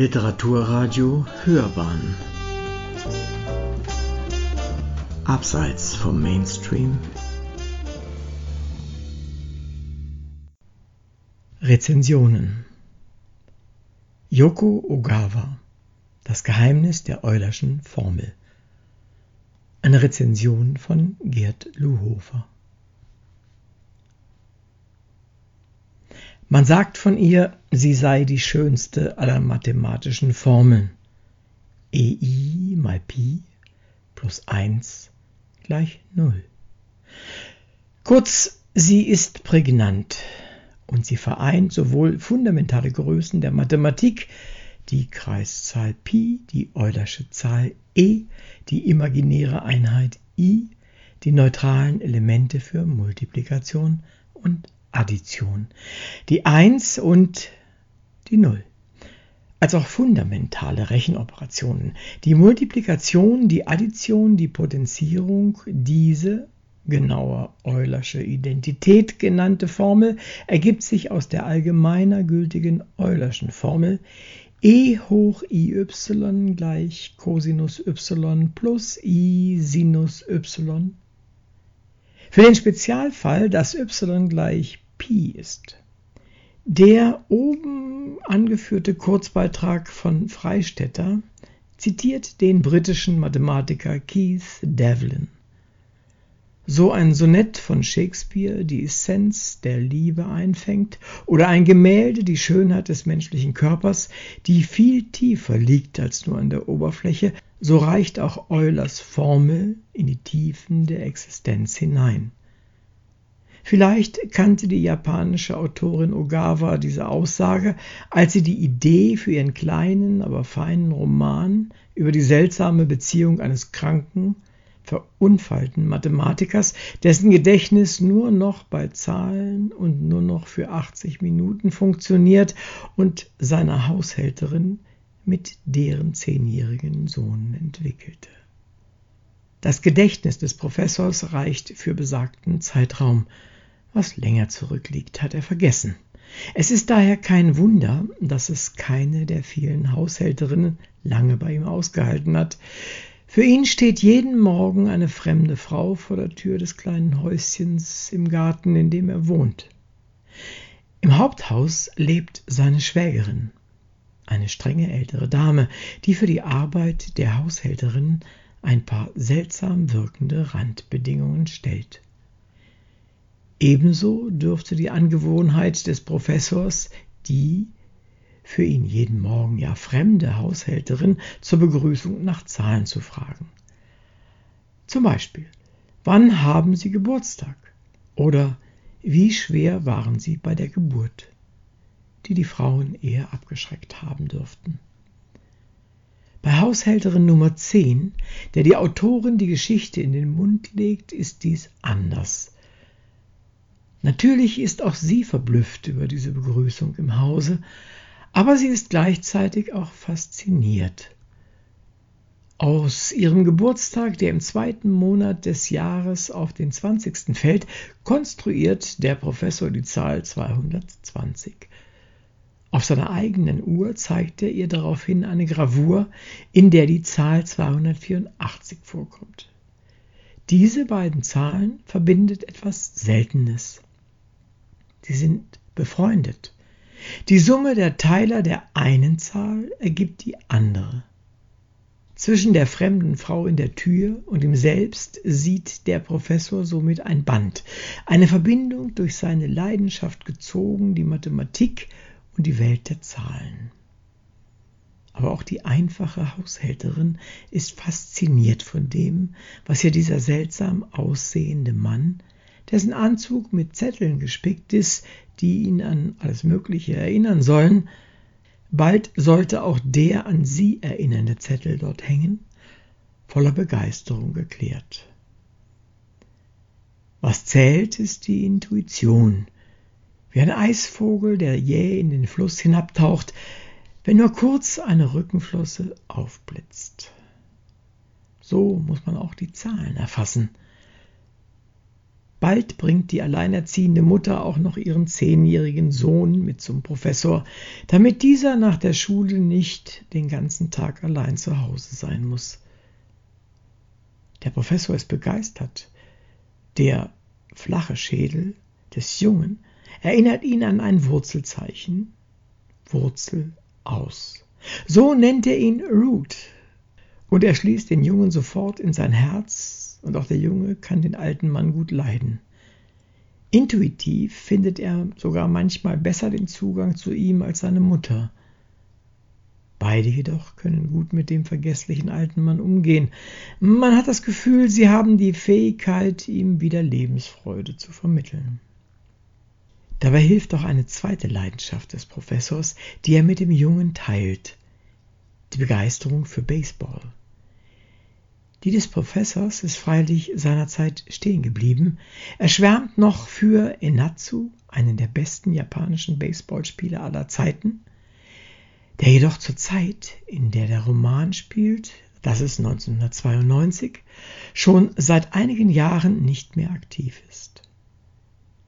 Literaturradio Hörbahn. Abseits vom Mainstream. Rezensionen. Yoko Ogawa. Das Geheimnis der Eulerschen Formel. Eine Rezension von Gerd Luhofer Man sagt von ihr, sie sei die schönste aller mathematischen Formeln. EI mal Pi plus 1 gleich 0. Kurz, sie ist prägnant und sie vereint sowohl fundamentale Größen der Mathematik, die Kreiszahl Pi, die Eulersche Zahl e, die imaginäre Einheit i, die neutralen Elemente für Multiplikation und Addition, die 1 und die 0, als auch fundamentale Rechenoperationen, die Multiplikation, die Addition, die Potenzierung, diese genauer Eulersche Identität genannte Formel ergibt sich aus der allgemeiner gültigen Eulerschen Formel e hoch i y gleich Cosinus y plus i Sinus y für den Spezialfall, dass y gleich Pi ist. Der oben angeführte Kurzbeitrag von Freistetter zitiert den britischen Mathematiker Keith Devlin. So ein Sonett von Shakespeare die Essenz der Liebe einfängt oder ein Gemälde die Schönheit des menschlichen Körpers, die viel tiefer liegt als nur an der Oberfläche, so reicht auch Eulers Formel in die Tiefen der Existenz hinein. Vielleicht kannte die japanische Autorin Ogawa diese Aussage, als sie die Idee für ihren kleinen, aber feinen Roman über die seltsame Beziehung eines kranken, verunfallten Mathematikers, dessen Gedächtnis nur noch bei Zahlen und nur noch für 80 Minuten funktioniert, und seiner Haushälterin, mit deren zehnjährigen Sohn entwickelte. Das Gedächtnis des Professors reicht für besagten Zeitraum. Was länger zurückliegt, hat er vergessen. Es ist daher kein Wunder, dass es keine der vielen Haushälterinnen lange bei ihm ausgehalten hat. Für ihn steht jeden Morgen eine fremde Frau vor der Tür des kleinen Häuschens im Garten, in dem er wohnt. Im Haupthaus lebt seine Schwägerin, eine strenge ältere Dame, die für die Arbeit der Haushälterin ein paar seltsam wirkende Randbedingungen stellt. Ebenso dürfte die Angewohnheit des Professors, die für ihn jeden Morgen ja fremde Haushälterin zur Begrüßung nach Zahlen zu fragen. Zum Beispiel, wann haben Sie Geburtstag? Oder wie schwer waren Sie bei der Geburt? die die Frauen eher abgeschreckt haben dürften. Bei Haushälterin Nummer 10, der die Autorin die Geschichte in den Mund legt, ist dies anders. Natürlich ist auch sie verblüfft über diese Begrüßung im Hause, aber sie ist gleichzeitig auch fasziniert. Aus ihrem Geburtstag, der im zweiten Monat des Jahres auf den 20. fällt, konstruiert der Professor die Zahl 220. Auf seiner eigenen Uhr zeigt er ihr daraufhin eine Gravur, in der die Zahl 284 vorkommt. Diese beiden Zahlen verbindet etwas Seltenes. Sie sind befreundet. Die Summe der Teiler der einen Zahl ergibt die andere. Zwischen der fremden Frau in der Tür und ihm selbst sieht der Professor somit ein Band, eine Verbindung durch seine Leidenschaft gezogen, die Mathematik und die Welt der Zahlen. Aber auch die einfache Haushälterin ist fasziniert von dem, was hier dieser seltsam aussehende Mann, dessen Anzug mit Zetteln gespickt ist, die ihn an alles Mögliche erinnern sollen, bald sollte auch der an sie erinnernde Zettel dort hängen, voller Begeisterung geklärt. Was zählt, ist die Intuition, wie ein Eisvogel, der jäh in den Fluss hinabtaucht, wenn nur kurz eine Rückenflosse aufblitzt. So muss man auch die Zahlen erfassen. Bald bringt die alleinerziehende Mutter auch noch ihren zehnjährigen Sohn mit zum Professor, damit dieser nach der Schule nicht den ganzen Tag allein zu Hause sein muss. Der Professor ist begeistert. Der flache Schädel des Jungen erinnert ihn an ein Wurzelzeichen. Wurzel aus. So nennt er ihn Root. Und er schließt den Jungen sofort in sein Herz, und auch der Junge kann den alten Mann gut leiden. Intuitiv findet er sogar manchmal besser den Zugang zu ihm als seine Mutter. Beide jedoch können gut mit dem vergesslichen alten Mann umgehen. Man hat das Gefühl, sie haben die Fähigkeit, ihm wieder Lebensfreude zu vermitteln. Dabei hilft auch eine zweite Leidenschaft des Professors, die er mit dem Jungen teilt, die Begeisterung für Baseball. Die des Professors ist freilich seinerzeit stehen geblieben. Er schwärmt noch für Enatsu, einen der besten japanischen Baseballspieler aller Zeiten, der jedoch zur Zeit, in der der Roman spielt, das ist 1992, schon seit einigen Jahren nicht mehr aktiv ist.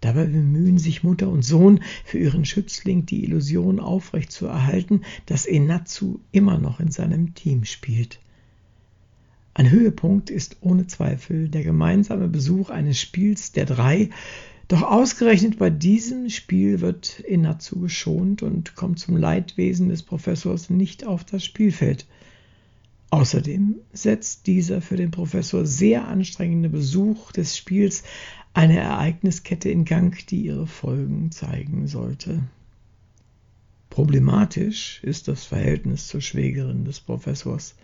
Dabei bemühen sich Mutter und Sohn für ihren Schützling die Illusion aufrechtzuerhalten, dass Enatsu immer noch in seinem Team spielt. Ein Höhepunkt ist ohne Zweifel der gemeinsame Besuch eines Spiels der drei, doch ausgerechnet bei diesem Spiel wird Enatsu geschont und kommt zum Leidwesen des Professors nicht auf das Spielfeld. Außerdem setzt dieser für den Professor sehr anstrengende Besuch des Spiels eine Ereigniskette in Gang, die ihre Folgen zeigen sollte. Problematisch ist das Verhältnis zur Schwägerin des Professors.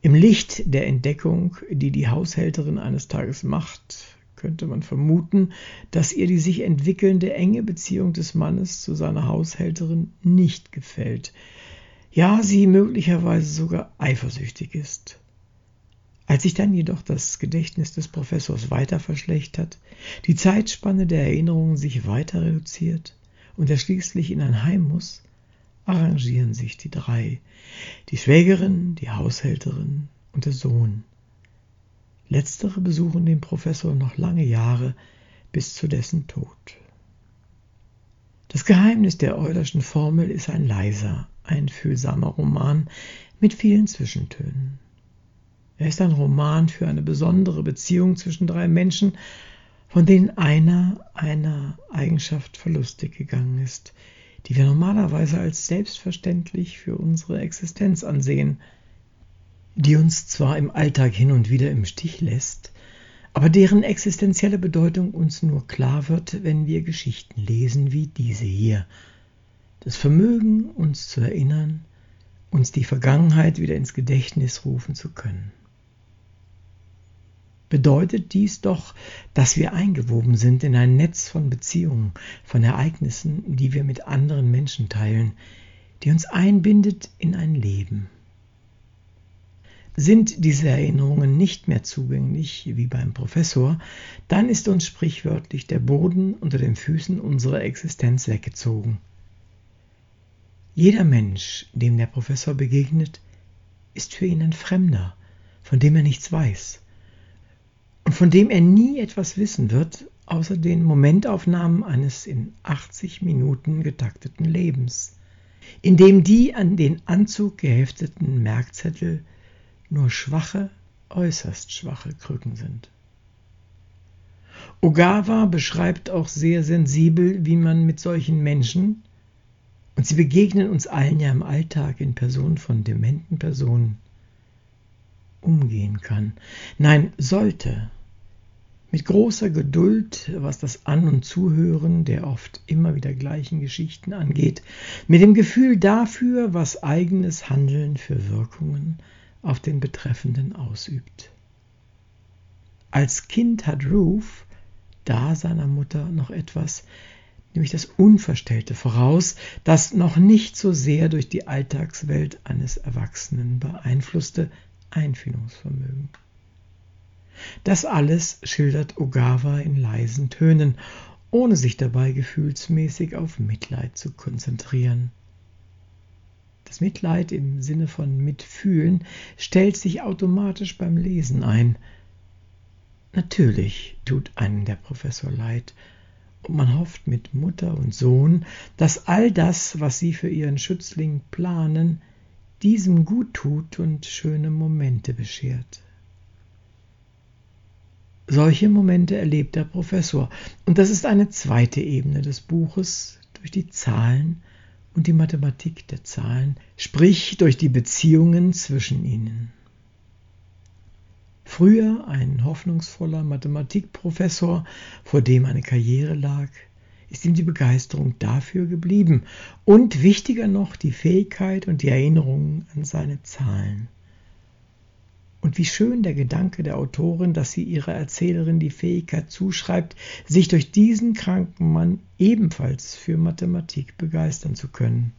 Im Licht der Entdeckung, die die Haushälterin eines Tages macht, könnte man vermuten, dass ihr die sich entwickelnde enge Beziehung des Mannes zu seiner Haushälterin nicht gefällt, ja sie möglicherweise sogar eifersüchtig ist. Als sich dann jedoch das Gedächtnis des Professors weiter verschlechtert, die Zeitspanne der Erinnerungen sich weiter reduziert und er schließlich in ein Heim muss, arrangieren sich die drei, die Schwägerin, die Haushälterin und der Sohn. Letztere besuchen den Professor noch lange Jahre bis zu dessen Tod. Das Geheimnis der Eulerschen Formel ist ein leiser, einfühlsamer Roman mit vielen Zwischentönen. Er ist ein Roman für eine besondere Beziehung zwischen drei Menschen, von denen einer einer Eigenschaft verlustig gegangen ist, die wir normalerweise als selbstverständlich für unsere Existenz ansehen, die uns zwar im Alltag hin und wieder im Stich lässt, aber deren existenzielle Bedeutung uns nur klar wird, wenn wir Geschichten lesen wie diese hier. Das Vermögen, uns zu erinnern, uns die Vergangenheit wieder ins Gedächtnis rufen zu können bedeutet dies doch, dass wir eingewoben sind in ein Netz von Beziehungen, von Ereignissen, die wir mit anderen Menschen teilen, die uns einbindet in ein Leben. Sind diese Erinnerungen nicht mehr zugänglich wie beim Professor, dann ist uns sprichwörtlich der Boden unter den Füßen unserer Existenz weggezogen. Jeder Mensch, dem der Professor begegnet, ist für ihn ein Fremder, von dem er nichts weiß und von dem er nie etwas wissen wird, außer den Momentaufnahmen eines in 80 Minuten getakteten Lebens, in dem die an den Anzug gehefteten Merkzettel nur schwache, äußerst schwache Krücken sind. Ogawa beschreibt auch sehr sensibel, wie man mit solchen Menschen, und sie begegnen uns allen ja im Alltag in Person von dementen Personen, umgehen kann. Nein, sollte mit großer Geduld, was das An- und Zuhören der oft immer wieder gleichen Geschichten angeht, mit dem Gefühl dafür, was eigenes Handeln für Wirkungen auf den Betreffenden ausübt. Als Kind hat Ruth da seiner Mutter noch etwas, nämlich das Unverstellte voraus, das noch nicht so sehr durch die Alltagswelt eines Erwachsenen beeinflusste Einfühlungsvermögen. Das alles schildert Ogawa in leisen Tönen, ohne sich dabei gefühlsmäßig auf Mitleid zu konzentrieren. Das Mitleid im Sinne von Mitfühlen stellt sich automatisch beim Lesen ein. Natürlich tut einem der Professor leid, und man hofft mit Mutter und Sohn, dass all das, was sie für ihren Schützling planen, diesem gut tut und schöne Momente beschert. Solche Momente erlebt der Professor, und das ist eine zweite Ebene des Buches durch die Zahlen und die Mathematik der Zahlen, sprich durch die Beziehungen zwischen ihnen. Früher ein hoffnungsvoller Mathematikprofessor, vor dem eine Karriere lag, ist ihm die Begeisterung dafür geblieben und wichtiger noch die Fähigkeit und die Erinnerung an seine Zahlen. Und wie schön der Gedanke der Autorin, dass sie ihrer Erzählerin die Fähigkeit zuschreibt, sich durch diesen kranken Mann ebenfalls für Mathematik begeistern zu können.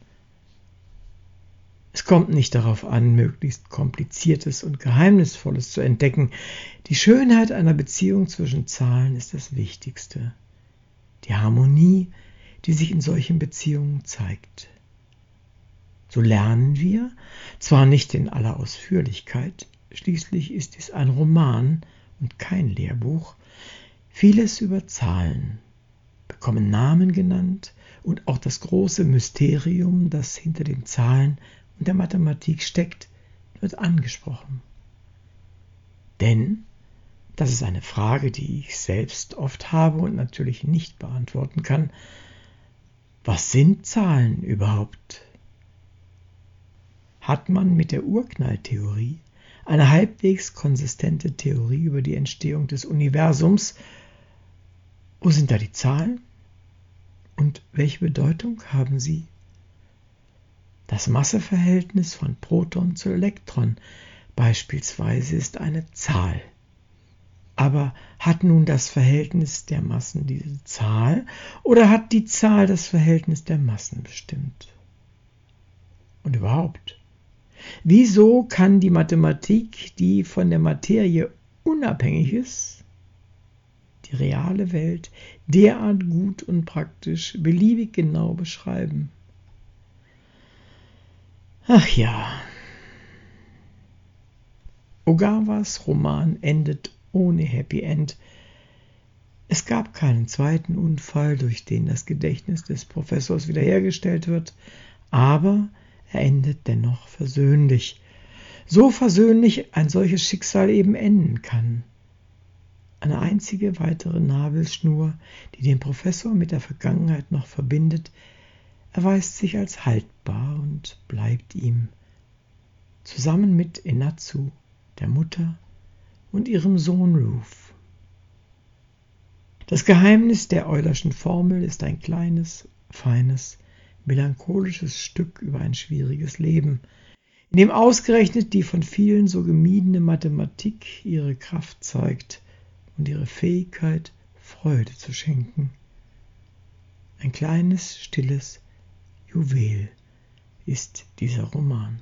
Es kommt nicht darauf an, möglichst kompliziertes und geheimnisvolles zu entdecken. Die Schönheit einer Beziehung zwischen Zahlen ist das Wichtigste. Die Harmonie, die sich in solchen Beziehungen zeigt. So lernen wir, zwar nicht in aller Ausführlichkeit, schließlich ist es ein Roman und kein Lehrbuch, vieles über Zahlen, bekommen Namen genannt und auch das große Mysterium, das hinter den Zahlen und der Mathematik steckt, wird angesprochen. Denn, das ist eine Frage, die ich selbst oft habe und natürlich nicht beantworten kann, was sind Zahlen überhaupt? Hat man mit der Urknalltheorie eine halbwegs konsistente Theorie über die Entstehung des Universums? Wo sind da die Zahlen? Und welche Bedeutung haben sie das Masseverhältnis von Proton zu Elektron beispielsweise ist eine Zahl. Aber hat nun das Verhältnis der Massen diese Zahl oder hat die Zahl das Verhältnis der Massen bestimmt? Und überhaupt, wieso kann die Mathematik, die von der Materie unabhängig ist, die reale Welt derart gut und praktisch beliebig genau beschreiben? Ach ja. Ogawas Roman endet ohne Happy End. Es gab keinen zweiten Unfall, durch den das Gedächtnis des Professors wiederhergestellt wird, aber er endet dennoch versöhnlich. So versöhnlich ein solches Schicksal eben enden kann. Eine einzige weitere Nabelschnur, die den Professor mit der Vergangenheit noch verbindet, erweist sich als haltbar und bleibt ihm, zusammen mit Enatsu, der Mutter, und ihrem Sohn Ruth. Das Geheimnis der Eulerschen Formel ist ein kleines, feines, melancholisches Stück über ein schwieriges Leben, in dem ausgerechnet die von vielen so gemiedene Mathematik ihre Kraft zeigt und ihre Fähigkeit, Freude zu schenken. Ein kleines, stilles, Juwel ist dieser Roman.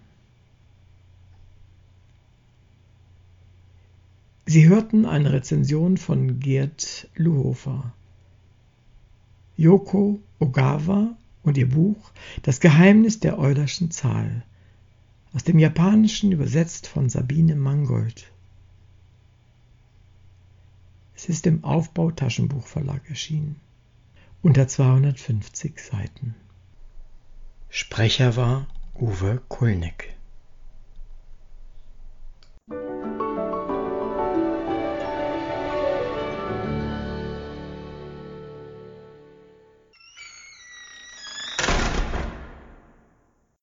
Sie hörten eine Rezension von Gerd Luhofer. Yoko Ogawa und ihr Buch Das Geheimnis der Eulerschen Zahl aus dem Japanischen übersetzt von Sabine Mangold. Es ist im Aufbau Taschenbuchverlag erschienen unter 250 Seiten. Sprecher war Uwe Kulnig.